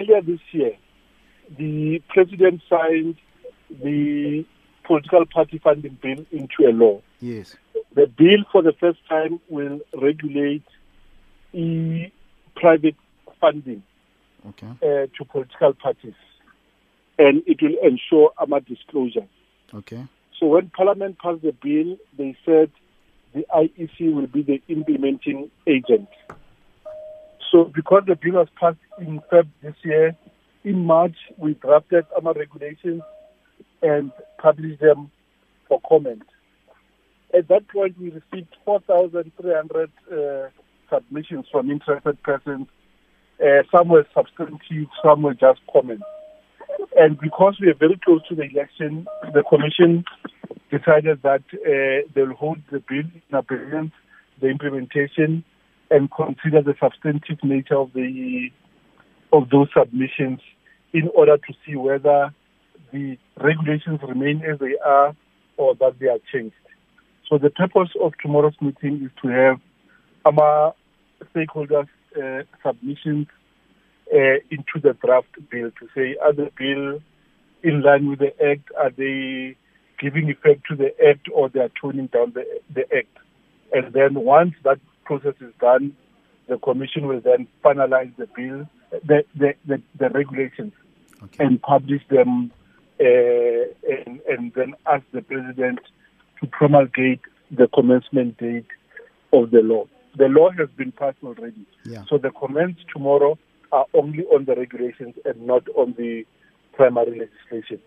earlier this year, the president signed the political party funding bill into a law. Yes. The bill, for the first time, will regulate e private funding Okay. uh, to political parties, and it will ensure AMA disclosure. Okay. So when Parliament passed the bill, they said the IEC will be the implementing agent. So because the bill was passed in Feb this year, in March we drafted our regulations and published them for comment. At that point, we received 4,300 uh, submissions from interested persons. Uh, some were substantive, some were just comments. And because we are very close to the election, the Commission decided that uh, they'll hold the bill in abeyance, the implementation, and consider the substantive nature of the of those submissions in order to see whether the regulations remain as they are or that they are changed. So the purpose of tomorrow's meeting is to have our stakeholders' uh, submissions uh, into the draft bill to say, are the bill in line with the Act? Are they giving effect to the Act or they are toning down the, the Act? And then once that process is done, the Commission will then finalize the bill, the, the, the, the regulations, Okay. and publish them uh, and, and then ask the President to promulgate the commencement date of the law. The law has been passed already. Yeah. So the comments tomorrow are only on the regulations and not on the primary legislation.